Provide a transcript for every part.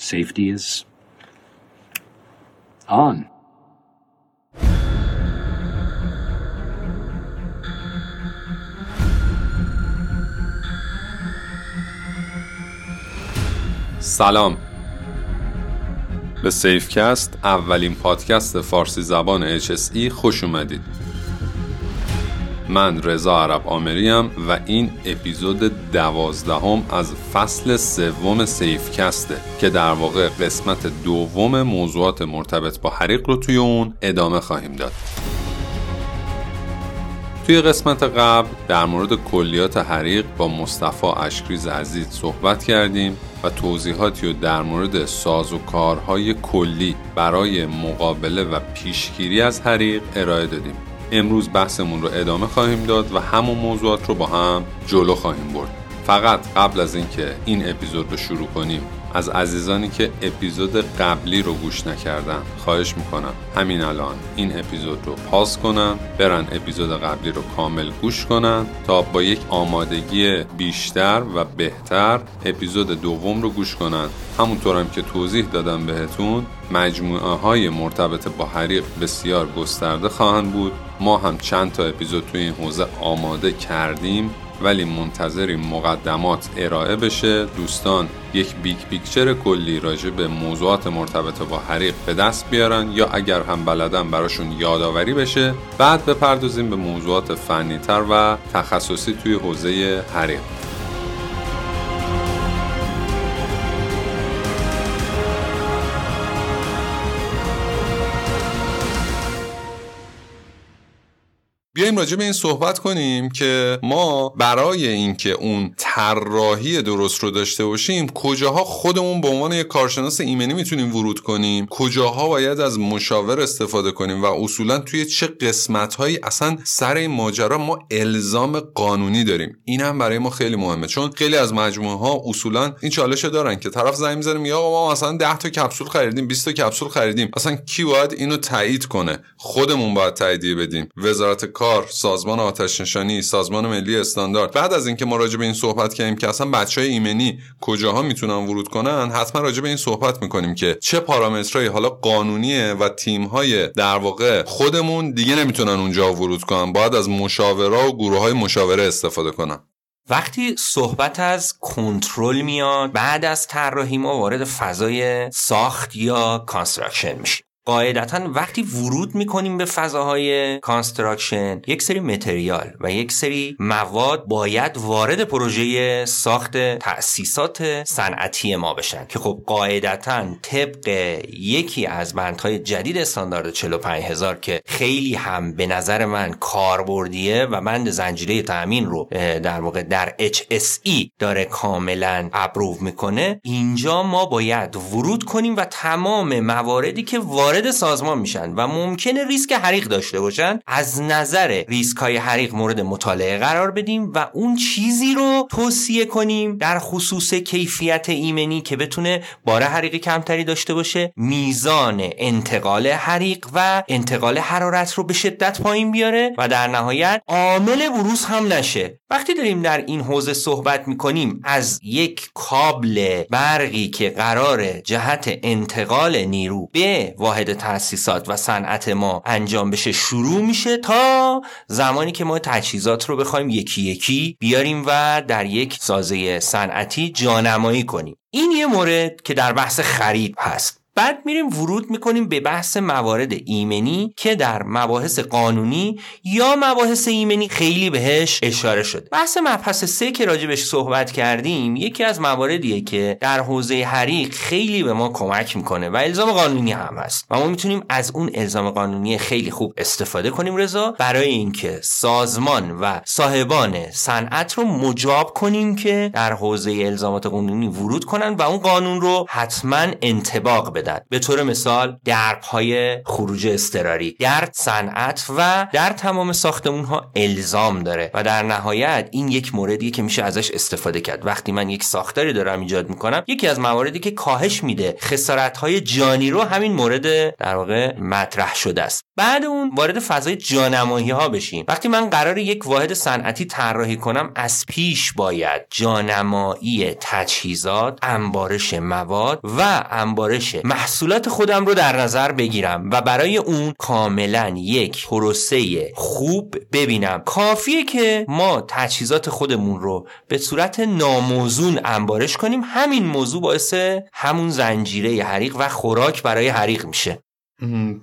Safety is on. سلام به سیفکست اولین پادکست فارسی زبان HSE خوش اومدید من رضا عرب آمریم و این اپیزود دوازدهم از فصل سوم سیفکسته که در واقع قسمت دوم موضوعات مرتبط با حریق رو توی اون ادامه خواهیم داد. توی قسمت قبل در مورد کلیات حریق با مصطفی اشکریز عزیز صحبت کردیم و توضیحاتی رو در مورد ساز و کارهای کلی برای مقابله و پیشگیری از حریق ارائه دادیم. امروز بحثمون رو ادامه خواهیم داد و همون موضوعات رو با هم جلو خواهیم برد. فقط قبل از اینکه این اپیزود رو شروع کنیم از عزیزانی که اپیزود قبلی رو گوش نکردن خواهش می‌کنم همین الان این اپیزود رو پاس کنن برن اپیزود قبلی رو کامل گوش کنن تا با یک آمادگی بیشتر و بهتر اپیزود دوم رو گوش کنن. همونطورم که توضیح دادم بهتون مجموعه های مرتبط با حریق بسیار گسترده خواهند بود. ما هم چند تا اپیزود توی این حوزه آماده کردیم ولی منتظریم مقدمات ارائه بشه. دوستان یک big picture کلی راجع به موضوعات مرتبط با حریق به دست بیارن یا اگر هم بلدن براشون یادآوری بشه. بعد بپردازیم به موضوعات فنیتر و تخصصی توی حوزه حریق. بیایم راجع به این صحبت کنیم که ما برای اینکه اون طراحی درست رو داشته باشیم کجاها خودمون به عنوان یک کارشناس ایمنی می‌تونیم ورود کنیم؟ کجاها باید از مشاور استفاده کنیم؟ و اصولا توی چه قسمت هایی اصلا سر این ماجرا ما الزام قانونی داریم؟ این هم برای ما خیلی مهمه. چون خیلی از مجموعه ها اصولا این چالش دارن که طرف زنگ می‌زنه میگه ما مثلا 10 تا کپسول خریدیم 20 تا کپسول خریدیم. اصلا کی باید اینو تایید کنه؟ خودمون باید تاییدیه بدیم. وزارت کار سازمان آتش نشانی سازمان ملی استاندارد. بعد از اینکه ما راجع به این صحبت کردیم که اصلا بچه های ایمنی کجاها می‌تونن ورود کنن حتما راجع به این صحبت می‌کنیم که چه پارامترهایی حالا قانونیه و تیم های در واقع خودمون دیگه نمی‌تونن اونجا ورود کنن. باید از مشاوره و گروه های مشاوره استفاده کنن. وقتی صحبت از کنترل میاد بعد از طراحی ما وارد فضای ساخت یا construction میشه قاعدتا وقتی ورود می‌کنیم به فضاهای construction یک سری material و یک سری مواد باید وارد پروژه ساخت تأسیسات صنعتی ما بشن که خب قاعدتا طبق یکی از بندهای جدید استاندارد 45000 که خیلی هم به نظر من کاربردیه و بند زنجیره تأمین رو در واقع در HSE داره کاملا ابروو می‌کنه اینجا ما باید ورود کنیم و تمام مواردی که وارد وارد سازمان میشن و ممکنه ریسک حریق داشته باشن از نظر ریسک های حریق مورد مطالعه قرار بدیم و اون چیزی رو توصیه کنیم در خصوص کیفیت ایمنی که بتونه بار حریقی کمتری داشته باشه میزان انتقال حریق و انتقال حرارت رو به شدت پایین بیاره و در نهایت عامل بروز هم نشه. وقتی داریم در این حوزه صحبت می‌کنیم از یک کابل برقی که قرار جهت انتقال نیرو به واحد تاسیسات و صنعت ما انجام بشه شروع میشه تا زمانی که ما تجهیزات رو بخوایم یکی یکی بیاریم و در یک سازه صنعتی جانمایی کنیم. این یه مورد که در بحث خرید هست. بعد میریم ورود می‌کنیم به بحث موارد ایمنی که در مباحث قانونی یا مباحث ایمنی خیلی بهش اشاره شد بحث مبحث سه که راجبش صحبت کردیم یکی از مواردیه که در حوزه حریق خیلی به ما کمک می‌کنه و الزام قانونی هم هست. و ما می‌تونیم از اون الزام قانونی خیلی خوب استفاده کنیم رضا. برای اینکه سازمان و صاحبان صنعت رو مجاب کنیم که در حوزه الزامات قانونی ورود کنن و اون قانون رو حتما انتباق بدن. به طور مثال درب های خروج اضطراری. در صنعت و در تمام ساختمون ها الزام داره و در نهایت این یک موردی که میشه ازش استفاده کرد. وقتی من یک ساختاری دارم ایجاد می‌کنم یکی از مواردی که کاهش میده خسارت های جانی رو همین مورد در واقع مطرح شده است. بعد اون وارد فضای جانمایی ها بشیم. وقتی من قرار یک واحد صنعتی طراحی کنم از پیش باید جانمایی تجهیزات انبارش مواد و انبارش محصولات خودم رو در نظر بگیرم و برای اون کاملا یک پروسه خوب ببینم. کافیه که ما تجهیزات خودمون رو به صورت ناموزون انبارش کنیم. همین موضوع باعث همون زنجیره حریق و خوراک برای حریق میشه.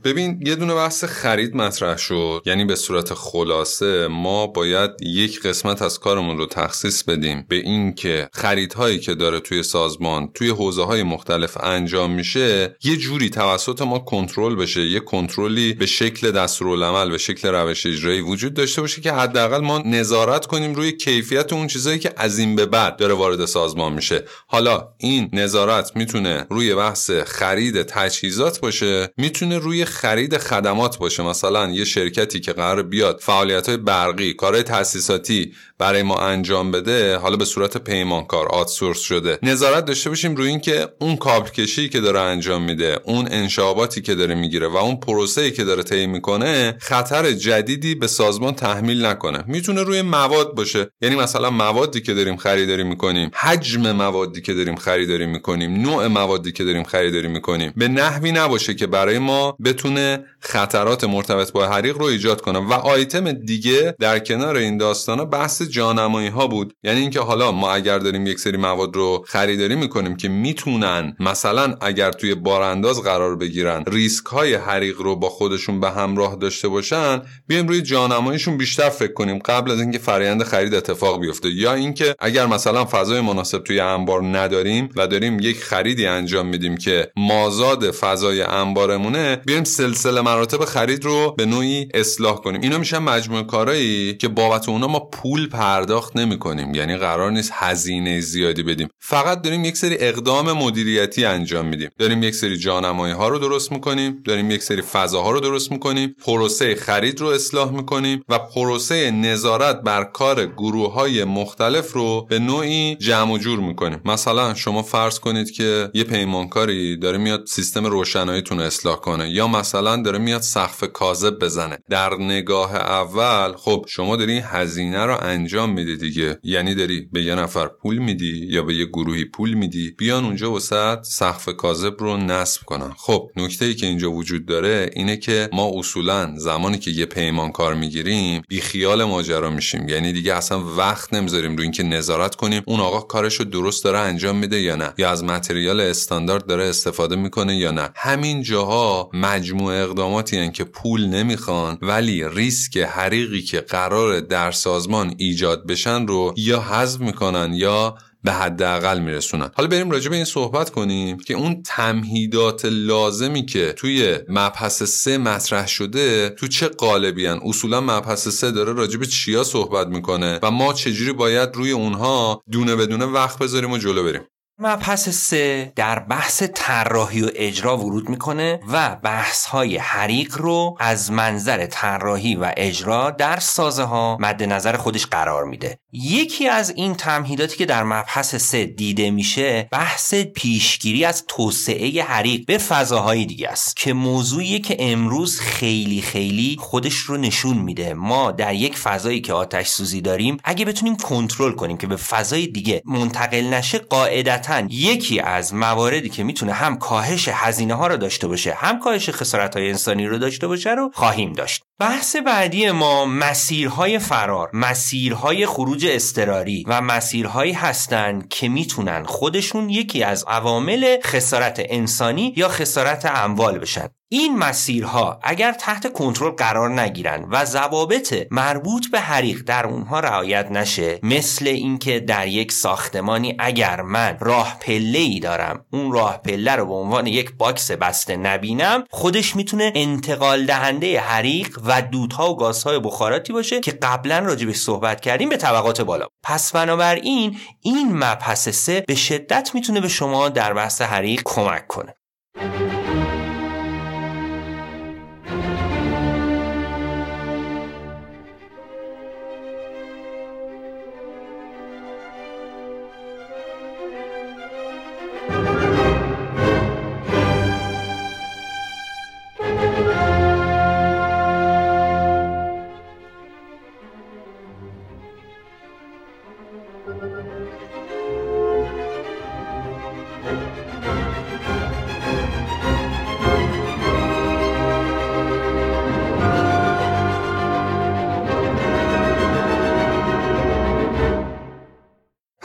ببین یه دونه بحث خرید مطرح شد. یعنی به صورت خلاصه ما باید یک قسمت از کارمون رو تخصیص بدیم به اینکه خریدهایی که داره توی سازمان توی حوزه های مختلف انجام میشه یه جوری توسط ما کنترل بشه. یه کنترلی به شکل دستورالعمل به شکل روش اجرایی وجود داشته باشه که حداقل ما نظارت کنیم روی کیفیت اون چیزایی که از این به بعد داره وارد سازمان میشه. حالا این نظارت می‌تونه روی بحث خرید تجهیزات باشه می‌تونه می‌تونه روی خرید خدمات باشه. مثلا یه شرکتی که قرار بیاد فعالیت های برقی کارهای تاسیساتی برای ما انجام بده حالا به صورت پیمانکار آتسورس شده. نظارت داشته باشیم روی اینکه اون کابل کشی که داره انجام میده اون انشاباتی که داره می‌گیره و اون پروسه‌ای که داره طی می‌کنه خطر جدیدی به سازمان تحمیل نکنه. می‌تونه روی مواد باشه. یعنی مثلا موادی که داریم خریداری می‌کنیم حجم موادی که داریم خریداری می‌کنیم نوع موادی که داریم خریداری می‌کنیم به نحوی نباشه که برای ما بتونه خطرات مرتبط با حریق رو ایجاد کنه. و آیتم دیگه در کنار این داستانا بحث جانمایی ها بود. یعنی اینکه حالا ما اگر داریم یک سری مواد رو خریداری می‌کنیم که می‌تونن مثلا اگر توی بارانداز قرار بگیرن ریسک های حریق رو با خودشون به همراه داشته باشن بیایم روی جانماییشون بیشتر فکر کنیم قبل از اینکه فرآیند خرید اتفاق بیفته. یا اینکه اگر مثلا فضای مناسب توی انبار نداریم و داریم یک خریدی انجام میدیم که مازاد فضای انبارمونه بیایم سلسله مراتب خرید رو به نوعی اصلاح کنیم. اینا میشن مجموعه کارایی که بابت اونا ما پول پرداخت نمی کنیم یعنی قرار نیست هزینه زیادی بدیم. فقط داریم یک سری اقدام مدیریتی انجام میدیم. داریم یک سری جانمایی ها رو درست می‌کنیم. داریم یک سری فضاها رو درست می‌کنیم. پروسه خرید رو اصلاح می‌کنیم و پروسه نظارت بر کار گروه های مختلف رو به نوعی جمع و جور می‌کنیم. مثلا شما فرض کنید که یه پیمانکاری داره میاد سیستم روشناییتون اصلاح کنه یا مثلا داره میاد سقف کاذب بزنه. در نگاه اول خب شما داری این هزینه رو میدی دیگه. یعنی داری به یه نفر پول میدی یا به یه گروهی پول میدی بیان اونجا وسط سقف کاذب رو نصب کنن. خب نکته ای که اینجا وجود داره اینه که ما اصولا زمانی که یه پیمان کار می‌گیریم بی خیال ماجرا میشیم. یعنی دیگه اصلا وقت نمی‌ذاریم رو اینکه نظارت کنیم اون آقا کارش رو درست داره انجام میده یا نه. یا از متریال استاندارد داره استفاده می‌کنه یا نه. همین جاها مجموع اقداماتی هن که پول نمی‌خوان ولی ریسک حریقی که قرار در سازمان ایجاد بشن رو یا حذف می‌کنن یا به حداقل میرسونن حالا بریم راجع به این صحبت کنیم که اون تمهیدات لازمی که توی مبحث سه مطرح شده تو چه قالبی هن؟ اصولا مبحث سه داره راجع به چیا صحبت می‌کنه و ما چجوری باید روی اونها دونه بدونه وقت بذاریم و جلو بریم مبحث سه در بحث طراحی و اجرا ورود می‌کنه و بحث های حریق رو از منظر طراحی و اجرا در سازه ها مد نظر خودش قرار میده. یکی از این تمهیداتی که در مبحث سه دیده میشه بحث پیشگیری از توسعه حریق به فضاهای دیگه است که موضوعی که امروز خیلی خیلی خودش رو نشون میده. ما در یک فضایی که آتش سوزی داریم اگه بتونیم کنترل کنیم که به فضای دیگه منتقل نشه قاعدتا یکی از مواردی که می‌تونه هم کاهش هزینه ها رو داشته باشه هم کاهش خسارت های انسانی رو داشته باشه رو خواهیم داشت. بحث بعدی ما مسیرهای فرار مسیرهای خروج اضطراری و مسیرهایی هستند که می‌تونن خودشون یکی از عوامل خسارت انسانی یا خسارت اموال بشن. این مسیرها اگر تحت کنترل قرار نگیرن و ضوابط مربوط به حریق در اونها رعایت نشه مثل اینکه در یک ساختمانی اگر من راه پله ای دارم اون راه پله رو به عنوان یک box بسته نبینم خودش می‌تونه انتقال دهنده حریق و دودها و گازهای بخاراتی باشه که قبلا راجبش صحبت کردیم به طبقات بالا. پس بنابراین این مبحث سه به شدت می‌تونه به شما در بحث حریق کمک کنه.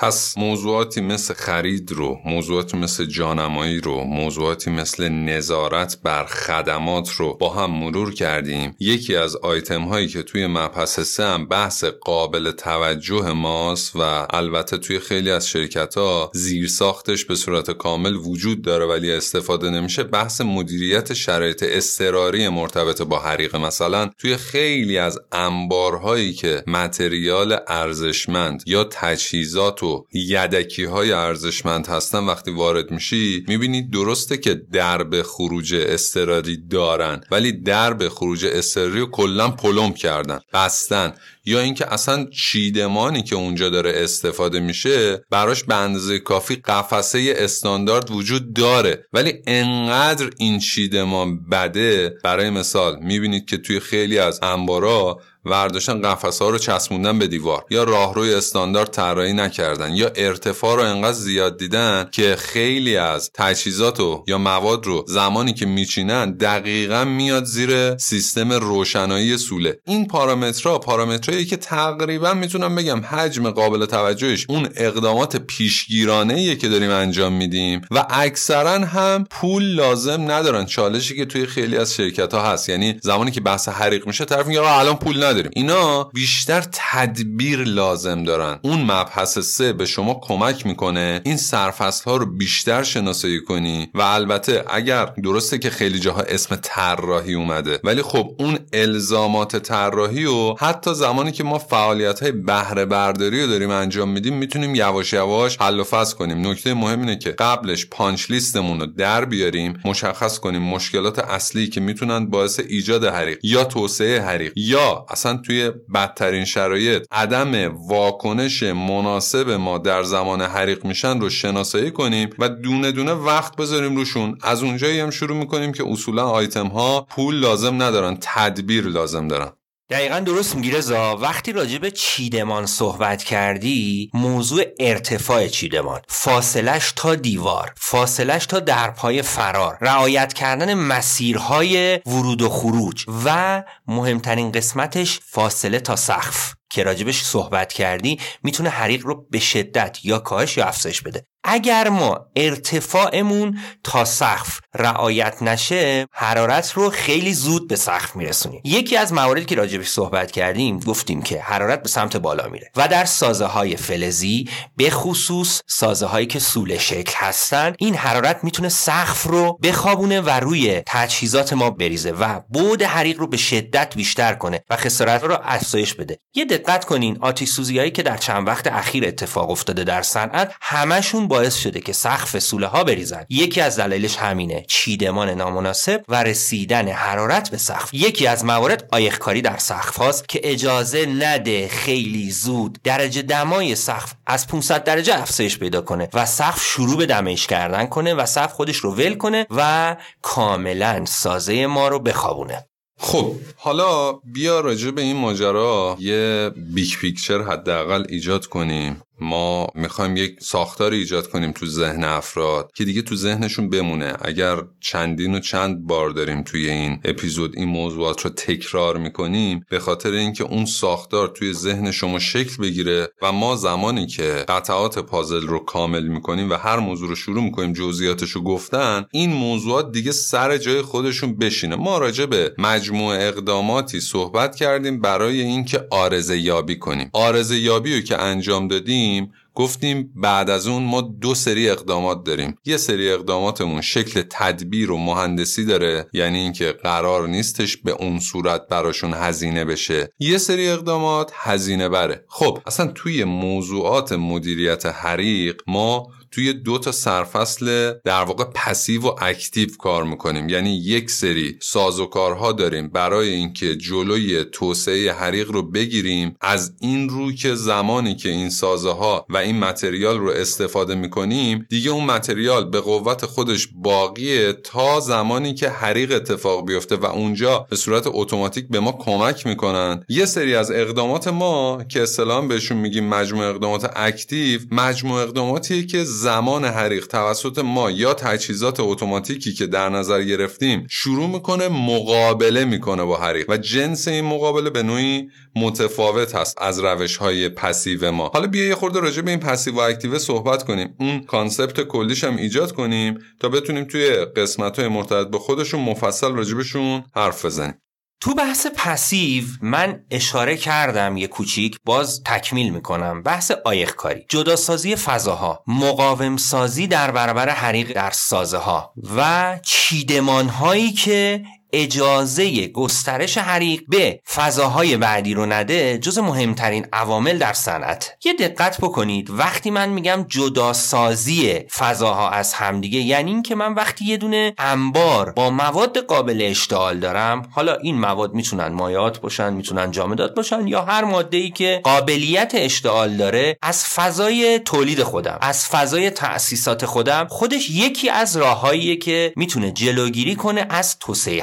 پس موضوعاتی مثل خرید رو موضوعاتی مثل جانمایی رو موضوعاتی مثل نظارت بر خدمات رو با هم مرور کردیم. یکی از آیتم هایی که توی مبحث سه هم بحث قابل توجه ماست و البته توی خیلی از شرکت ها زیر ساختش به صورت کامل وجود داره ولی استفاده نمیشه بحث مدیریت شرایط اضطراری مرتبط با حریق. مثلا توی خیلی از انبارهایی که متریال ارزشمند یا تجهیزات و یدکی های ارزشمند هستن وقتی وارد میشی می‌بینید درسته که درب خروج اضطراری دارن ولی درب خروج اضطراری رو کلا پلم کردن بستن. یا اینکه اصلا چیدمانی که اونجا داره استفاده میشه براش به اندازه کافی قفسه استاندارد وجود داره. ولی انقدر این چیدمان بده برای مثال می‌بینید که توی خیلی از انبارا ورداشتن قفس ها رو چسبوندن به دیوار. یا راهروی استاندارد طراحی نکردن. یا ارتفاع رو انقدر زیاد دیدن که خیلی از تجهیزات و یا مواد رو زمانی که میچینن دقیقا میاد زیر سیستم روشنایی سوله. این پارامترها پارامترهایی که تقریبا می‌تونم بگم حجم قابل توجهش اون اقدامات پیشگیرانه که داریم انجام میدیم و اکثرا هم پول لازم ندارن. چالشی که توی خیلی از شرکت ها هست. یعنی زمانی که بحث حریق میشه طرف میگه الان پول نداریم. اینا بیشتر تدبیر لازم دارن. اون مبحث سه به شما کمک می‌کنه این سرفصل ها رو بیشتر شناسایی کنی و البته اگر درسته که خیلی جاها اسم طراحی اومده ولی خب اون الزامات طراحی و حتی زمانی که ما فعالیت های بهره برداری رو داریم انجام میدیم می‌تونیم یواش یواش حل و فصل کنیم. نکته مهم اینه که قبلش پانچ لیستمون رو در بیاریم مشخص کنیم مشکلات اصلی که می‌تونن باعث ایجاد حریق یا توسعه حریق یا اصلا توی بدترین شرایط عدم واکنش مناسب ما در زمان حریق میشن رو شناسایی کنیم و دونه دونه وقت بذاریم روشون. از اونجایی هم شروع می‌کنیم که اصولا آیتم ها پول لازم ندارن تدبیر لازم دارن. دقیقا درست می‌گیره زا وقتی راجع به چیدمان صحبت کردی موضوع ارتفاع چیدمان فاصلش تا دیوار فاصلش تا درپای فرار رعایت کردن مسیرهای ورود و خروج و مهمترین قسمتش فاصله تا سقف. که راجبش صحبت کردی می‌تونه حریق رو به شدت یا کاهش یا افزایش بده. اگر ما ارتفاعمون تا سقف رعایت نشه حرارت رو خیلی زود به سقف میرسونیم. یکی از مواردی که راجبش صحبت کردیم گفتیم که حرارت به سمت بالا میره و در سازه های فلزی به خصوص سازه هایی که سوله شکل هستن این حرارت می‌تونه سقف رو بخوابونه و روی تجهیزات ما بریزه و بود حریق رو به شدت بیشتر کنه و خسارت رو افزایش بده. یه دقت کنین آتش سوزی هایی که در چند وقت اخیر اتفاق افتاده در صنعت همشون باعث شده که سقف سوله ها بریزن. یکی از دلایلش همینه چیدمان نامناسب و رسیدن حرارت به سقف. یکی از موارد آیخکاری در سقف هاست که اجازه نده خیلی زود درجه دمای سقف از 500 درجه افزایش پیدا کنه و سقف شروع به رمبش کردن کنه و سقف خودش رو ول کنه و کاملا سازه ما رو بخوابونه. خب حالا بیا راجع به این ماجرا یه big picture حداقل ایجاد کنیم. ما می‌خوایم یک ساختار ایجاد کنیم تو ذهن افراد که دیگه تو ذهنشون بمونه. اگر چندین و چند بار داریم توی این اپیزود این موضوعات رو تکرار می‌کنیم به خاطر اینکه اون ساختار توی ذهن شما شکل بگیره و ما زمانی که قطعات پازل رو کامل می‌کنیم و هر موضوع رو شروع می‌کنیم جزئیاتش رو گفتن این موضوعات دیگه سر جای خودشون بشینه. ما راجع به مجموعه اقداماتی صحبت کردیم برای اینکه عارضه یابی کنیم. عارضه یابی رو که انجام دادیم گفتیم بعد از اون ما دو سری اقدامات داریم. یه سری اقداماتمون شکل تدبیر و مهندسی داره یعنی اینکه قرار نیستش به اون صورت براشون هزینه بشه. یه سری اقدامات هزینه بره. خب اصلا توی موضوعات مدیریت حریق ما توی دو تا سرفصل در واقع passive و active کار می‌کنیم. یعنی یک سری سازوکارها داریم برای اینکه جلوی توسعه حریق رو بگیریم. از این رو که زمانی که این سازه ها و این material رو استفاده می‌کنیم دیگه اون material به قوت خودش باقیه تا زمانی که حریق اتفاق بیفته و اونجا به صورت اتوماتیک به ما کمک می‌کنن. یه سری از اقدامات ما که اصطلاحا بهشون میگیم مجموع اقدامات active مجموع اقداماتیه که زمان حریق توسط ما یا تجهیزات اتوماتیکی که در نظر گرفتیم شروع می‌کنه مقابله می‌کنه با حریق و جنس این مقابله به نوعی متفاوت هست از روش های passive ما. حالا بیا یه خورده راجع به این passive و active صحبت کنیم. اون concept کلیش هم ایجاد کنیم تا بتونیم توی قسمت های مرتبط به خودشون مفصل راجبشون حرف بزنیم. تو بحث پسیو من اشاره کردم یه کوچیک باز تکمیل می‌کنم. بحث آیخکاری جداسازی فضاها مقاوم سازی در برابر حریق در سازه ها و چیدمان هایی که اجازه گسترش حریق به فضاهای بعدی رو نده جز مهمترین عوامل در صنعت. یه دقت بکنید. وقتی من میگم جداسازی فضاها از همدیگه یعنی اینکه من وقتی یه دونه انبار با مواد قابل اشتعال دارم حالا این مواد می‌تونن مایات باشن می‌تونن جامدات باشن یا هر ماده ای که قابلیت اشتعال داره از فضای تولید خودم از فضای تأسیسات خودم خودش یکی از راههاییه که می‌تونه جلوگیری کنه از توسعه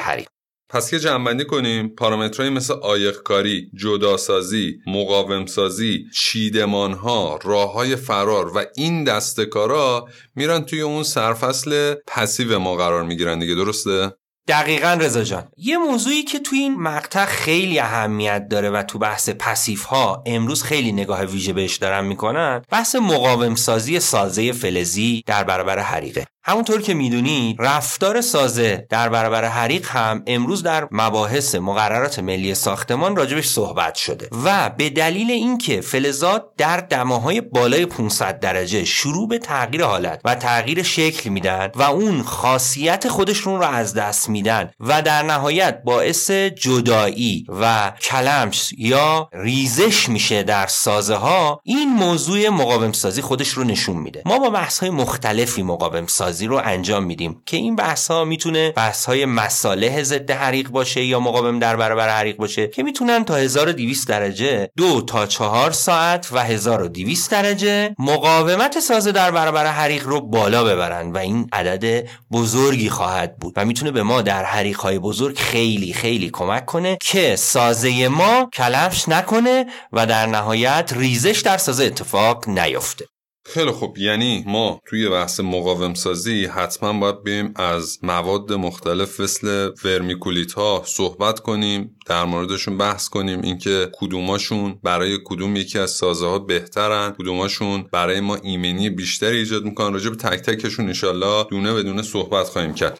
پس یه جنبندی کنیم. پارامترهایی مثل آیقکاری، جداسازی، مقاومسازی، چیدمانها، راه های فرار و این دستکارا میرن توی اون سرفصل پسیو ما قرار می‌گیرن دیگه. درسته؟ دقیقا رضا جان. یه موضوعی که توی این مقطع خیلی اهمیت داره و تو بحث پسیف ها امروز خیلی نگاه ویژه بهش دارن می‌کنن بحث مقاوم سازی سازه فلزی در برابر حریقه. همونطور که می‌دونید رفتار سازه در برابر حریق هم امروز در مباحث مقررات ملی ساختمان راجبش صحبت شده و به دلیل اینکه فلزات در دماهای بالای 500 درجه شروع به تغییر حالت و تغییر شکل میدن و اون خاصیت خودشون رو از دست میدن و در نهایت باعث جدایی و کلمش یا ریزش میشه در سازه ها این موضوع مقاوم سازی خودش رو نشون میده. ما با بحث های مختلفی مقاوم سازی رو انجام میدیم که این بحث ها می‌تونه بحث های مصالح ضد حریق باشه یا مقاوم در برابر حریق باشه که می‌تونن تا 1200 درجه دو تا چهار ساعت و 1200 درجه مقاومت سازه در برابر حریق رو بالا ببرن و این عدد بزرگی خواهد بود و می‌تونه به ما در حریق های بزرگ خیلی خیلی کمک کنه که سازه ما کلفش نکنه و در نهایت ریزش در سازه اتفاق نیفته. خیلی خوب. یعنی ما توی بحث مقاوم سازی حتما باید بیم از مواد مختلف مثل ورمیکولیت ها صحبت کنیم در موردشون بحث کنیم. اینکه کدوماشون برای کدوم یکی از سازه ها بهترن کدوماشون برای ما ایمنی بیشتری ایجاد می‌کنن. راجع به تک تکشون انشالله دونه بدونه صحبت خواهیم کرد.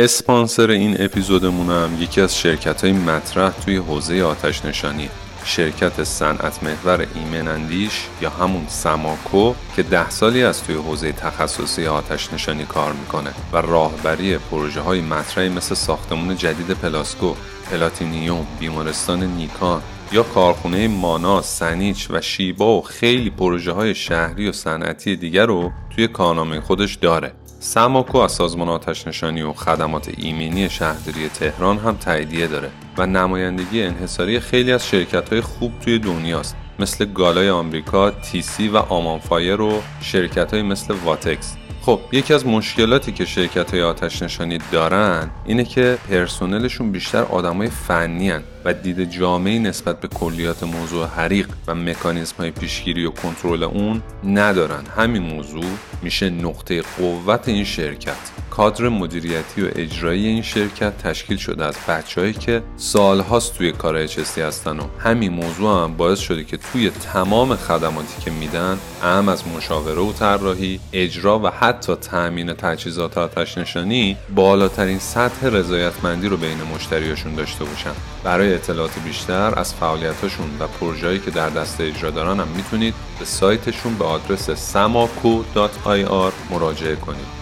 اسپانسر این اپیزودمون هم یکی از شرکت های مطرح توی حوزه آتش نشانی. شرکت صنعت محور ایمن اندیش یا همون سماکو که ده سالی از توی حوزه تخصصی آتش نشانی کار می‌کنه و راهبری پروژه های مطرحی مثل ساختمون جدید پلاسکو، پلاتینیوم، بیمارستان نیکان یا کارخونه مانا، سنیچ و شیبا و خیلی پروژه های شهری و صنعتی دیگر رو توی کارنامه خودش داره. سماکو از سازمان آتش نشانی و خدمات ایمنی شهرداری تهران هم تاییدیه داره و نمایندگی انحصاری خیلی از شرکت های خوب توی دنیاست مثل گالای آمریکا، تیسی و آمانفایر و شرکت های مثل واتکس. خب یکی از مشکلاتی که شرکت های آتش نشانی دارن اینه که پرسنلشون بیشتر آدمای فنی هن و دید جامعی نسبت به کلیات موضوع حریق و مکانیزم های پیشگیری و کنترل اون ندارن. همین موضوع میشه نقطه قوت این شرکت. کادر مدیریتی و اجرایی این شرکت تشکیل شده از بچههایی که سالهاست توی کار چستی هستن و همین موضوع هم باعث شده که توی تمام خدماتی که میدن اهم از مشاوره و طراحی اجرا و حتی تأمین تجهیزات آتش نشانی بالاترین سطح رضایتمندی رو بین مشتریاشون داشته باشن. برای اطلاعات بیشتر از فعالیتاشون و پروژه‌ای که در دست اجرا دارن هم می‌تونید به سایتشون به آدرس samaco.ir مراجعه کنید.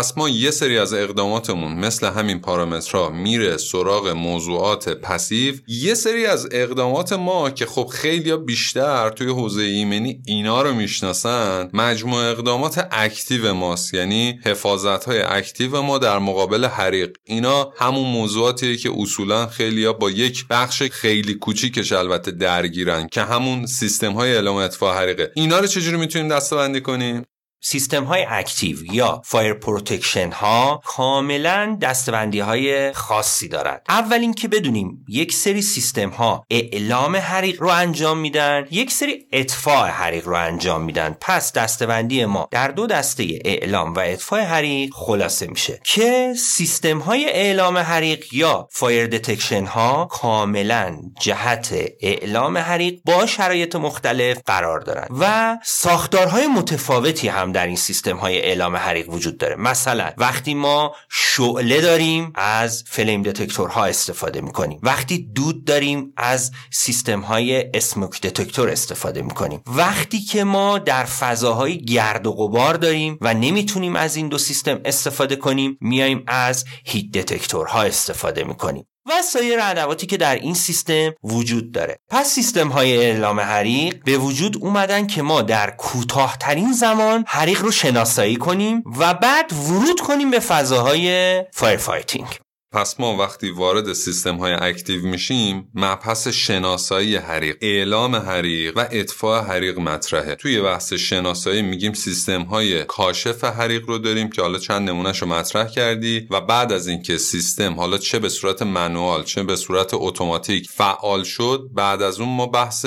پس ما یه سری از اقداماتمون مثل همین پارامترها میره سراغ موضوعات passive. یه سری از اقدامات ما که خب خیلی بیشتر توی حوزه ایمنی اینا رو می‌شناسن مجموع اقدامات active ماست. یعنی حفاظت های active ما در مقابل حریق. اینا همون موضوعاتیه که اصولا خیلی با یک بخش خیلی کوچیکش البته درگیرن که همون سیستم های اعلام اطفاء حریقه. اینا رو چجوری می‌تونیم دسته بندی کنیم؟ سیستم های active یا fire protection ها کاملا دسته بندی های خاصی دارد اول اینکه بدونیم یک سری سیستم ها اعلام حریق رو انجام میدن یک سری اطفاء حریق رو انجام میدن. پس دسته بندی ما در دو دسته اعلام و اطفاء حریق خلاصه میشه که سیستم های اعلام حریق یا fire detection ها کاملا جهت اعلام حریق با شرایط مختلف قرار دارن و ساختارهای متفاوتی هم در این سیستم های اعلام حریق وجود داره. مثلا وقتی ما شعله داریم از فلیم دتکتورها استفاده می‌کنیم. وقتی دود داریم از سیستم های اسموک دتکتور استفاده می‌کنیم. وقتی که ما در فضاهای گرد و غبار داریم و نمی‌تونیم از این دو سیستم استفاده کنیم میایم از هیت دتکتورها استفاده می‌کنیم. و سایر ادواتی که در این سیستم وجود داره. پس سیستم های اعلام حریق به وجود اومدن که ما در کوتاهترین زمان حریق رو شناسایی کنیم و بعد ورود کنیم به فضاهای fire fighting پس ما وقتی وارد سیستم های active میشیم مبحث شناسایی حریق اعلام حریق و اطفاء حریق مطرحه. توی بحث شناسایی میگیم سیستم های کاشف حریق رو داریم که حالا چند نمونهش رو مطرح کردی و بعد از اینکه سیستم حالا چه به صورت manual چه به صورت اتوماتیک فعال شد بعد از اون ما بحث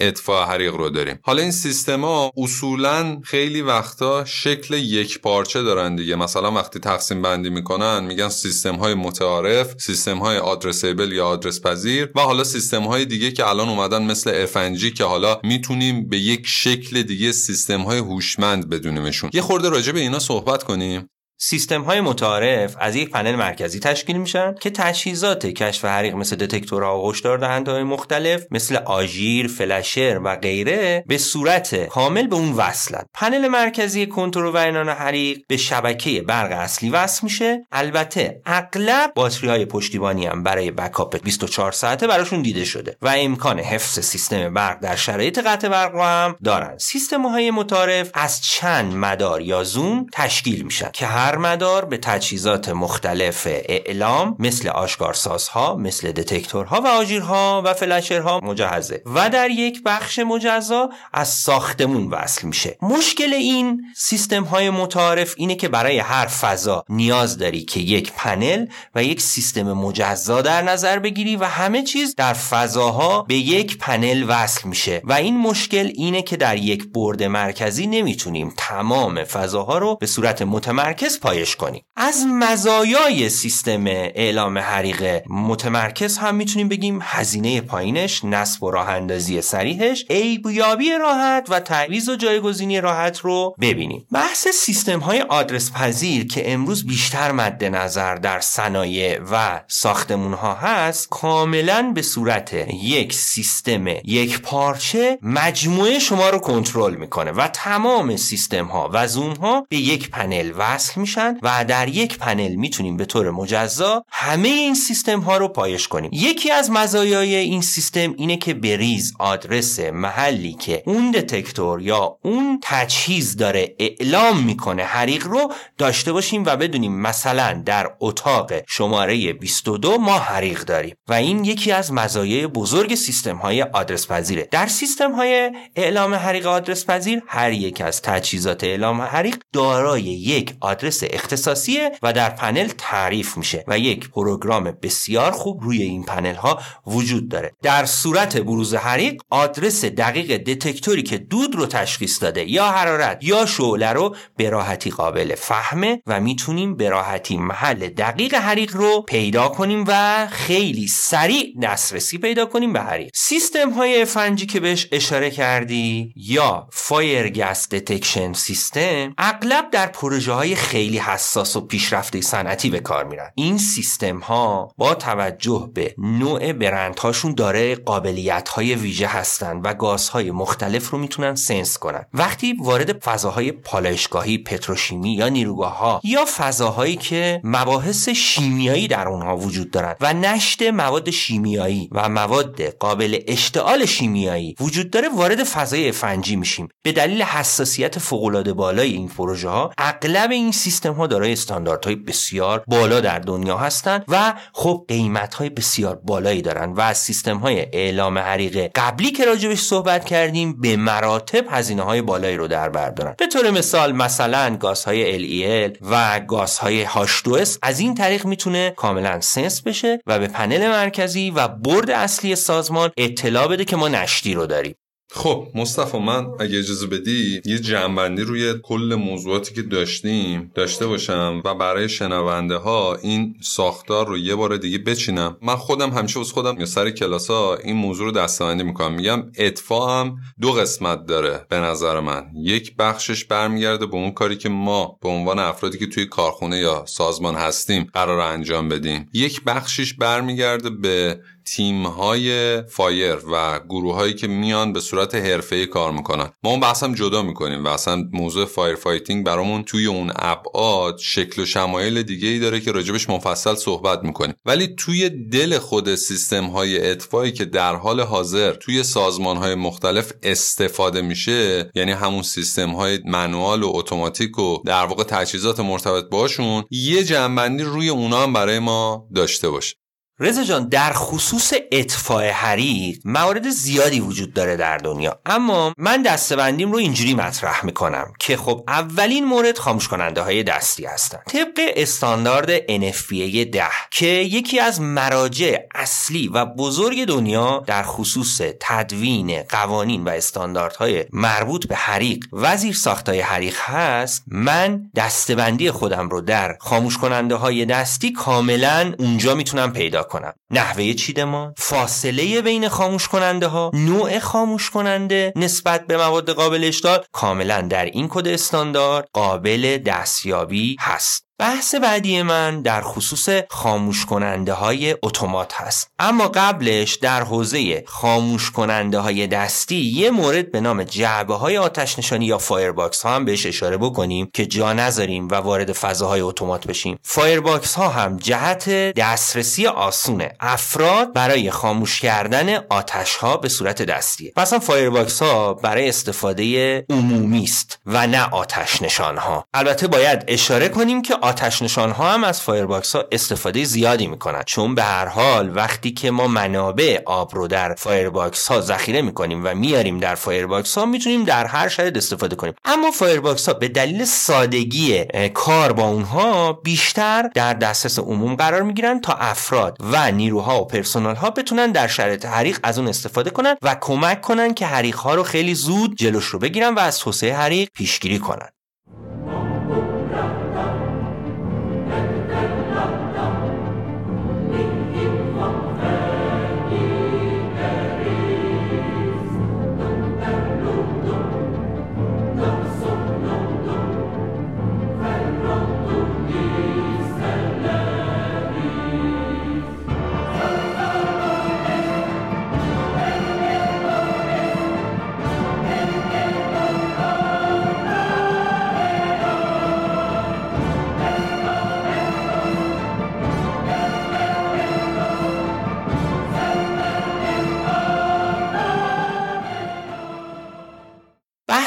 اطفاء حریق رو داریم. حالا این سیستما اصولا خیلی وقتا شکل یک پارچه دارن دیگه. مثلا وقتی تقسیم بندی می‌کنن میگن سیستم های متعارف سیستم های آدرسیبل یا آدرس پذیر و حالا سیستم های دیگه که الان اومدن مثل FNG که حالا می‌تونیم به یک شکل دیگه سیستم های هوشمند بدونیمشون. یه خورده راجع به اینا صحبت کنیم. سیستم های متعارف از یک پنل مرکزی تشکیل میشن که تجهیزات کشف حریق مثل دتکتورها و هشدار دهنده های مختلف مثل آژیر، فلشر و غیره به صورت کامل به اون وصلن. پنل مرکزی کنترل و اینان حریق به شبکه برق اصلی وصل میشه. البته اغلب باتری های پشتیبانی هم برای بکاپ 24 ساعته براشون دیده شده و امکان حفظ سیستم برق در شرایط قطع برق رو هم دارن. سیستم های متعارف از چند مدار یا زوم تشکیل میشن که هر هر مدار به تجهیزات مختلف اعلام مثل آشکارسازها مثل دتکتورها و آژیرها و فلشرها مجهزه. و در یک بخش مجزا از ساختمون وصل میشه. مشکل این سیستم های متعارف اینه که برای هر فضا نیاز داری که یک پنل و یک سیستم مجزا در نظر بگیری و همه چیز در فضاها به یک پنل وصل میشه. و این مشکل اینه که در یک برد مرکزی نمی‌تونیم تمام فضاها رو به صورت متمرکز پایش کنیم. از مزایای سیستم اعلام حریق متمرکز هم می‌تونیم بگیم هزینه پایینش نصب و راه اندازی سریحش عیبیابی راحت و تعویض و جایگزینی راحت رو ببینیم. بحث سیستم های آدرس پذیر که امروز بیشتر مد نظر در صنایع و ساختمون ها هست کاملا به صورت یک سیستم یک پارچه مجموعه شما رو کنترل می‌کنه و تمام سیستم ها و زوم ها به یک پنل وصل میشه و در یک پنل می‌تونیم به طور مجزا همه این سیستم ها رو پایش کنیم. یکی از مزایای این سیستم اینه که بریز آدرس محلی که اون دتکتور یا اون تجهیز داره اعلام می‌کنه حریق رو داشته باشیم و بدونیم مثلا در اتاق شماره 22 ما حریق داریم و این یکی از مزایای بزرگ سیستم های آدرس پذیره در سیستم های اعلام حریق آدرس پذیر هر یک از تجهیزات اعلام حریق دارای یک آدرس اختصاصیه و در پنل تعریف میشه و یک پروگرام بسیار خوب روی این پنل ها وجود داره. در صورت بروز حریق آدرس دقیق دتکتوری که دود رو تشخیص داده یا حرارت یا شعله رو به راحتی قابل فهمه و می‌تونیم به راحتی محل دقیق حریق رو پیدا کنیم و خیلی سریع دسترسی پیدا کنیم به حریق. سیستم های فنجی که بهش اشاره کردی یا fire gas detection system اغلب در پروژه های خیلی خیلی حساس و پیشرفته صنعتی به کار میرن. این سیستم ها با توجه به نوع برندهاشون داره قابلیت های ویژه هستند و گازهای مختلف رو می‌تونن sense کنن. وقتی وارد فضاهای پالایشگاهی پتروشیمی یا نیروگاه ها یا فضاهایی که مباحث شیمیایی در اونها وجود دارند و نشت مواد شیمیایی و مواد قابل اشتعال شیمیایی وجود داره وارد فضای فنجی میشیم. به دلیل حساسیت فوق بالای این پروژه ها اغلب این سیستم ها دارای استانداردهای بسیار بالا در دنیا هستند و خب قیمت های بسیار بالایی دارن و از سیستم های اعلام حریق قبلی که راجبش صحبت کردیم به مراتب هزینه های بالایی رو در بر دارن. به طور مثال مثلا گازهای LEL و گازهای H2S از این طریق می‌تونه کاملا سنس بشه و به پنل مرکزی و برد اصلی سازمان اطلاع بده که ما نشتی رو داریم. خب مصطفی من اگه اجازه بدی یه جنبندی روی کل موضوعاتی که داشتیم داشته باشم و برای شنونده ها این ساختار رو یه بار دیگه بچینم. من خودم همیشه از خودم یا سر کلاس ها این موضوع رو دستبندی می‌کنم. میگم اتفاق هم دو قسمت داره به نظر من. یک بخشش برمیگرده به اون کاری که ما به عنوان افرادی که توی کارخونه یا سازمان هستیم قرار انجام بدیم. یک بخشش برمیگرده به تیم های fire و گروه هایی که میان به صورت حرفه ای کار می‌کنن. ما اون بحث هم جدا می‌کنیم و اصلا موضوع fire fighting برامون توی اون ابعاد شکل و شمایل دیگه ای داره که راجبش مفصل صحبت می‌کنیم. ولی توی دل خود سیستم های اطفایی که در حال حاضر توی سازمان های مختلف استفاده میشه یعنی همون سیستم های manual و اتوماتیک و در واقع تجهیزات مرتبط باشون یه جمع بندی روی اونا هم برای ما داشته باشه. رضا جان در خصوص اطفاء حریق موارد زیادی وجود داره در دنیا. اما من دستبندیم رو اینجوری مطرح می‌کنم که خب اولین مورد خاموش کننده های دستی هستن. طبق استاندارد NFPA 10 که یکی از مراجع اصلی و بزرگ دنیا در خصوص تدوین قوانین و استانداردهای مربوط به حریق و زیر ساختای حریق هست من دستبندی خودم رو در خاموش کننده های دستی کاملا اونجا می‌تونم پیدا کنم. نحوه چیدمان فاصله بین خاموش کننده ها نوع خاموش کننده نسبت به مواد قابل اشتعال کاملا در این کد استاندارد قابل دستیابی هست. بحث بعدی من در خصوص خاموش کننده های اتومات هست. اما قبلش در حوزه خاموش کننده های دستی یه مورد به نام جعبه های آتش نشانی یا fire box ها هم بهش اشاره بکنیم که جا نذاریم و وارد فضاهای اتومات بشیم. fire box ها هم جهت دسترسی آسونه افراد برای خاموش کردن آتش ها به صورت دستیه. مثلا fire box ها برای استفاده عمومی است و نه آتش نشان ها. البته باید اشاره کنیم که آتش نشان ها هم از fire box ها استفاده زیادی می‌کنن چون به هر حال وقتی که ما منابع آب رو در fire box ها ذخیره می‌کنیم و میاریم در fire box ها می‌تونیم در هر شرایط استفاده کنیم. اما fire box ها به دلیل سادگی کار با اونها بیشتر در دسترس عموم قرار می‌گیرن تا افراد و نیروها و پرسنل ها بتونن در شرایط حریق از اون استفاده کنن و کمک کنن که حریق ها رو خیلی زود جلوش رو بگیرن و از توسعه حریق پیشگیری کنن.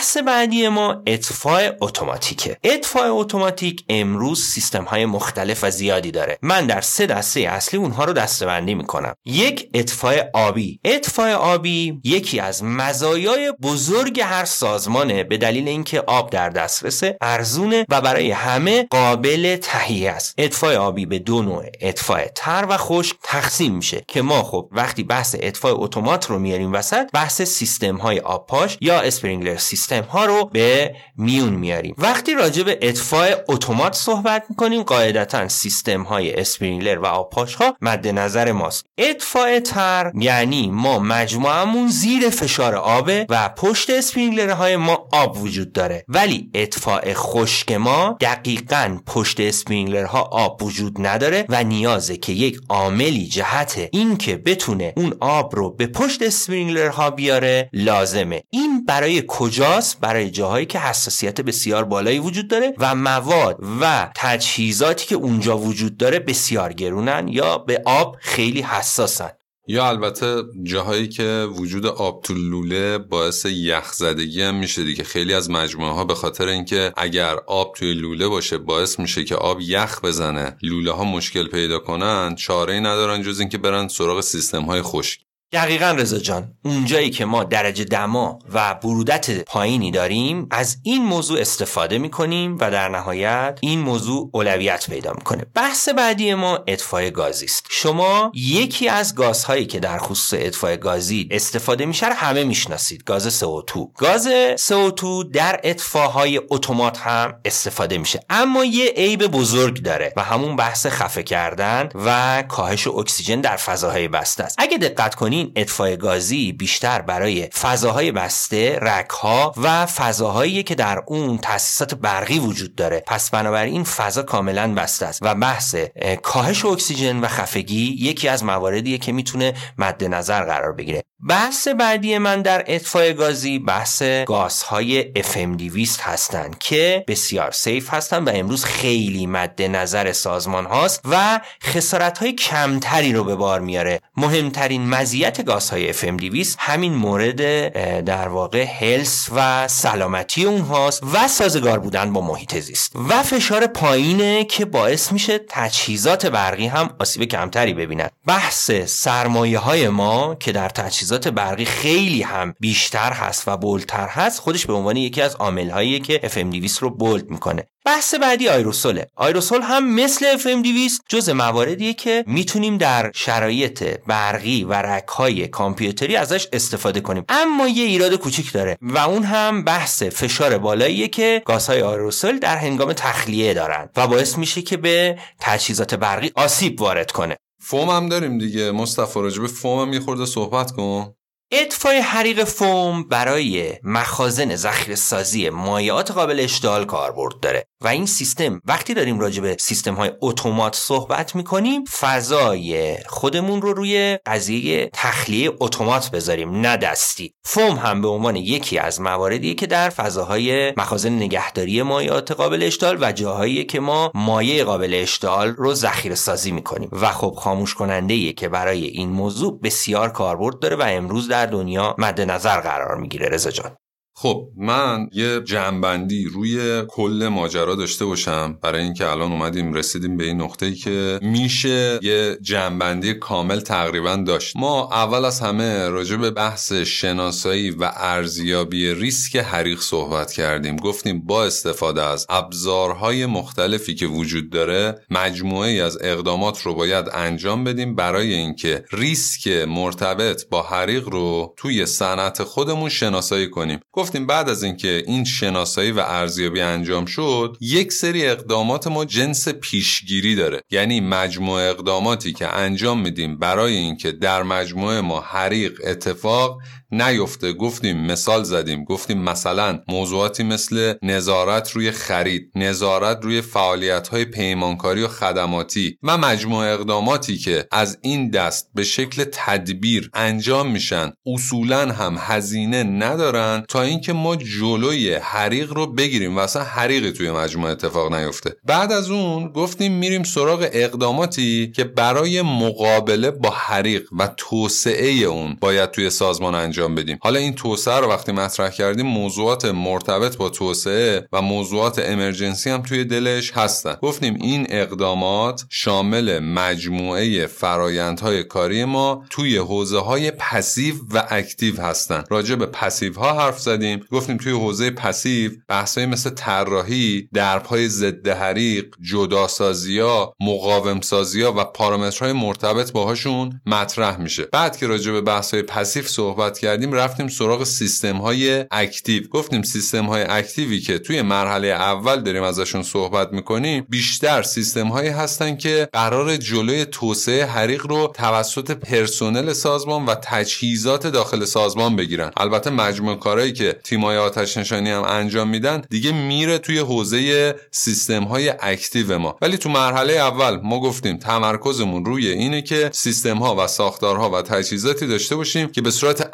بحث بعدی ما اطفاء اتوماتیکه. اطفاء اتوماتیک امروز سیستم های مختلف و زیادی داره. من در سه دسته اصلی اونها رو دسته بندی می‌کنم. یک اطفاء آبی. اطفاء آبی یکی از مزایای بزرگ هر سازمانه به دلیل اینکه آب در دسترس ارزونه و برای همه قابل تهیه است. اطفاء آبی به دو نوع اطفاء تر و خشک تقسیم میشه که ما خب وقتی بحث اطفاء اتومات رو میاریم وسط بحث سیستم های آب پاش یا sprinkler system ها رو به میون میاریم. وقتی راجع به اطفاء اتومات صحبت می‌کنیم قاعدتا سیستم های sprinkler و آبپاش ها مد نظر ماست. اطفاء تر یعنی ما مجموعمون زیر فشار آبه و پشت sprinkler های ما آب وجود داره. ولی اطفاء خشک ما دقیقا پشت sprinkler ها آب وجود نداره و نیازه که یک عاملی جهت اینکه بتونه اون آب رو به پشت sprinkler ها بیاره لازمه. این برای کجاست؟ برای جاهایی که حساسیت بسیار بالایی وجود داره و مواد و تجهیزاتی که اونجا وجود داره بسیار گرونن یا به آب خیلی حساسن. یا البته جاهایی که وجود آب تو لوله باعث یخ زدگی هم میشه دیگه. خیلی از مجموعه ها به خاطر اینکه اگر آب توی لوله باشه باعث میشه که آب یخ بزنه. لوله ها مشکل پیدا کنن چاره ای ندارن جز اینکه برن سراغ سیستم های خشک. دقیقا رضا جان اونجایی که ما درجه دما و برودت پایینی داریم از این موضوع استفاده می‌کنیم و در نهایت این موضوع اولویت پیدا می‌کنه. بحث بعدی ما اطفای گازی است. شما یکی از گازهایی که در خصوص اطفای گازی استفاده میشه همه می‌شناسید گاز CO2 گاز CO2 در اطفاهای اتومات هم استفاده میشه. اما یه عیب بزرگ داره و همون بحث خفه کردن و کاهش اکسیژن در فضاهای بسته است. اگه دقت کنید این اطفای گازی بیشتر برای فضاهای بسته، رکها و فضاهایی که در اون تاسیسات برقی وجود داره. پس بنابراین فضا کاملا بسته است و بحث کاهش اکسیژن و خفگی یکی از مواردیه که می‌تونه مد نظر قرار بگیره. بحث بعدی من در اطفای گازی بحث گازهای FM200 هستند که بسیار سیف هستند و امروز خیلی مد نظر سازمان هاست و خسارت های کمتری رو به بار میاره. مهمترین مزیت گازهای FM200 همین مورد در واقع هلس و سلامتی اونهاست و سازگار بودن با محیط زیست. و فشار پایینه که باعث میشه تجهیزات برقی هم آسیب کمتری ببینن. بحث سرمایه های ما که در تجهیزات تجهیزات برقی خیلی هم بیشتر هست و بولتر هست خودش به عنوان یکی از عامل که FM200 رو بولد می‌کنه. بحث بعدی آیروسوله. آیروسول هم مثل FM200 جز مواردیه که می‌تونیم در شرایط برقی و رکهای کامپیوتری ازش استفاده کنیم. اما یه ایراد کوچیک داره و اون هم بحث فشار بالاییه که گازهای آیروسول در هنگام تخلیه دارن و باعث میشه که به تجهیزات برقی آسیب وارد کنه. فوم هم داریم دیگه. مصطفی راجب فوم هم یه خورده صحبت کن. اطفای حریق فوم برای مخازن ذخیره سازی مایعات قابل اشتعال کاربرد داره. و این سیستم وقتی داریم راجع به سیستم های اتومات صحبت می‌کنیم فضای خودمون رو روی قضیه تخلیه اتومات بذاریم نه دستی. فوم هم به عنوان یکی از مواردیه که در فضاهای مخازن نگهداری مایعات قابل اشتعال و جاهایی که ما مایع قابل اشتعال رو ذخیره سازی می‌کنیم. و خب خاموش کننده که برای این موضوع بسیار کاربرد داره و امروز در دنیا مد نظر قرار می‌گیره رضا جان. خب من یه جمعبندی روی کل ماجرا داشته باشم. برای اینکه الان اومدیم رسیدیم به این نقطه که میشه یه جمعبندی کامل تقریبا داشت. ما اول از همه راجع به بحث شناسایی و ارزیابی ریسک حریق صحبت کردیم. گفتیم با استفاده از ابزارهای مختلفی که وجود داره مجموعه از اقدامات رو باید انجام بدیم. برای اینکه ریسک مرتبط با حریق رو توی صنعت خودمون شناسایی کنیم. گفتیم بعد از اینکه این شناسایی و ارزیابی انجام شد یک سری اقدامات ما جنس پیشگیری داره. یعنی مجموعه اقداماتی که انجام میدیم برای اینکه در مجموعه ما حریق اتفاق نیفته. گفتیم مثال زدیم. گفتیم مثلا موضوعاتی مثل نظارت روی خرید نظارت روی فعالیت های پیمانکاری و خدماتی و مجموعه اقداماتی که از این دست به شکل تدبیر انجام میشن اصولا هم هزینه ندارن تا اینکه ما جلوی حریق رو بگیریم و اصلا حریقی توی مجموعه اتفاق نیفته. بعد از اون گفتیم میریم سراغ اقداماتی که برای مقابله با حریق و توسعه اون باید توی سازمان انجام انجام بدیم. حالا این توسعه رو وقتی مطرح کردیم موضوعات مرتبط با توسعه و موضوعات emergency هم توی دلش هستن. گفتیم این اقدامات شامل مجموعه فرایندهای کاری ما توی حوزه های passive و active هستن. راجع به passive ها حرف زدیم. گفتیم توی حوزه passive بحثای مثل طراحی درب های ضد حریق جداسازی ها مقاوم سازی ها و پارامترهای مرتبط باهاشون مطرح میشه. بعد که راجع به بحث های passive صحبت کردیم رفتیم سراغ سیستم های active. گفتیم سیستم های active ی که توی مرحله اول داریم ازشون صحبت می‌کنیم بیشتر سیستم هایی هستن که قرار جلوی توسعه حریق رو توسط پرسنل سازمان و تجهیزات داخل سازمان بگیرن. البته مجموع کارهایی که تیمای آتش نشانی هم انجام میدن دیگه میره توی حوزه سیستم های اکتیو ما. ولی تو مرحله اول ما گفتیم تمرکزمون روی اینه که سیستم ها و ساختارها و تجهیزاتی داشته باشیم که به صورت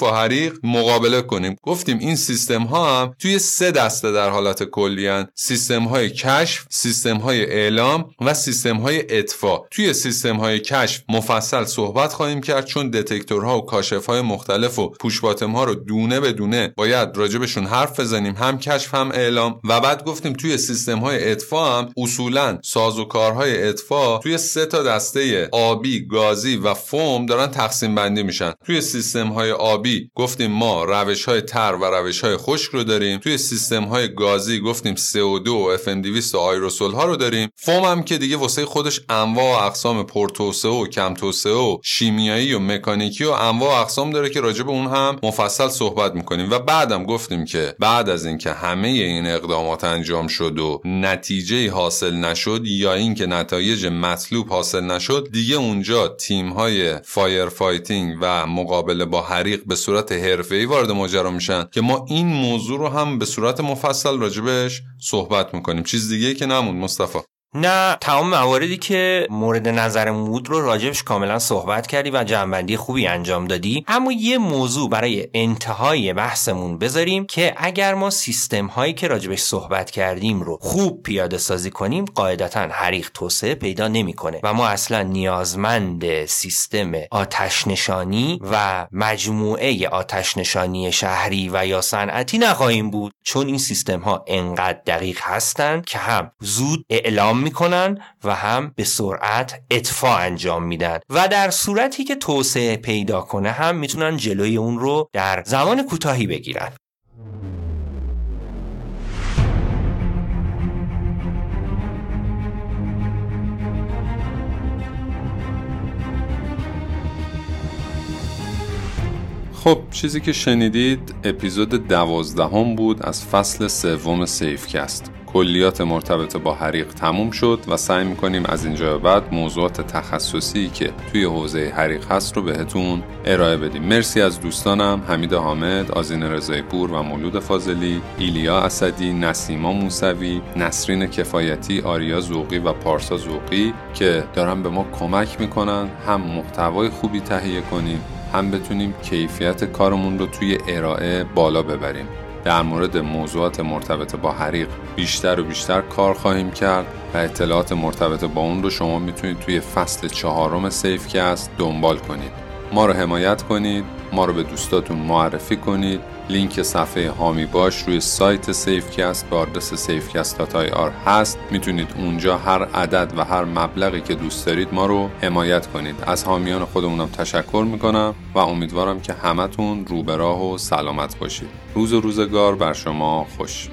با حریق مقابله کنیم. گفتیم این سیستم ها هم توی سه دسته در حالت کلی سیستم های کشف سیستم های اعلام و سیستم های اطفاء توی سیستم های کشف مفصل صحبت خواهیم کرد چون دتکتورها و کاشف های مختلف و پوش ها رو دونه به دونه باید راجبشون حرف بزنیم. هم کشف هم اعلام. و بعد گفتیم توی سیستم های اطفاء هم اصولا سازوکارهای اطفاء توی سه تا دسته آبی گازی و فوم دارن تقسیم بندی میشن. توی سیستم های آبی. گفتیم ما روش های تر و روش های خشک رو داریم. توی سیستم های گازی گفتیم CO2 و FN200 و آیروسول ها رو داریم. فوم هم که دیگه واسه خودش انواع و اقسام پرتوسه و کم توسعه و شیمیایی و مکانیکی و انواع و اقسام داره که راجع به اون هم مفصل صحبت می‌کنیم. و بعدم گفتیم که بعد از اینکه همه این اقدامات انجام شد و نتیجه حاصل نشد یا اینکه نتایج مطلوب حاصل نشد دیگه اونجا تیم های fire fighting و مقابله با حریق به صورت حرفه‌ای وارد ماجرا میشن که ما این موضوع رو هم به صورت مفصل راجبش صحبت می‌کنیم. چیز دیگه که نموند مصطفی. نه تمام مواردی که مورد نظر بود رو راجبش کاملا صحبت کردی و جمع‌بندی خوبی انجام دادی. اما یه موضوع برای انتهای بحثمون بذاریم که اگر ما سیستم هایی که راجبش صحبت کردیم رو خوب پیاده سازی کنیم قاعدتا حریق توسعه پیدا نمی‌کنه و ما اصلا نیازمند سیستم آتش نشانی و مجموعه آتش نشانی شهری و یا صنعتی نخواهیم بود. چون این سیستم ها انقدر دقیق هستند که هم زود اعلام می‌کنن و هم به سرعت اطفاع انجام میدن. و در صورتی که توسعه پیدا کنه هم می‌تونن جلوی اون رو در زمان کوتاهی بگیرن. خب چیزی که شنیدید اپیزود دوازدهم بود از فصل سوم سیفکست. کلیات مرتبط با حریق تموم شد و سعی می‌کنیم از اینجا بعد موضوعات تخصصی که توی حوزه حریق هست رو بهتون ارائه بدیم. مرسی از دوستانم. حمید حامد، آزین رضایی پور و مولود فاضلی، ایلیا اسدی، نسیما موسوی، نسرین کفایتی، آریا زوقی و پارسا زوقی که دارن به ما کمک می‌کنن. هم محتوای خوبی تهیه کنیم هم بتونیم کیفیت کارمون رو توی ارائه بالا ببریم. در مورد موضوعات مرتبط با حریق بیشتر و بیشتر کار خواهیم کرد و اطلاعات مرتبط با اون رو شما می‌تونید توی فصل چهارم سیفکست دنبال کنید. ما رو حمایت کنید ما رو به دوستاتون معرفی کنید. لینک صفحه هامی باش روی سایت سیفکست به آدرس آر هست. می‌تونید اونجا هر عدد و هر مبلغی که دوست دارید ما رو حمایت کنید. از حامیان خودمونم تشکر می‌کنم و امیدوارم که همتون رو و سلامت باشید. روز و روزگار بر شما خوش.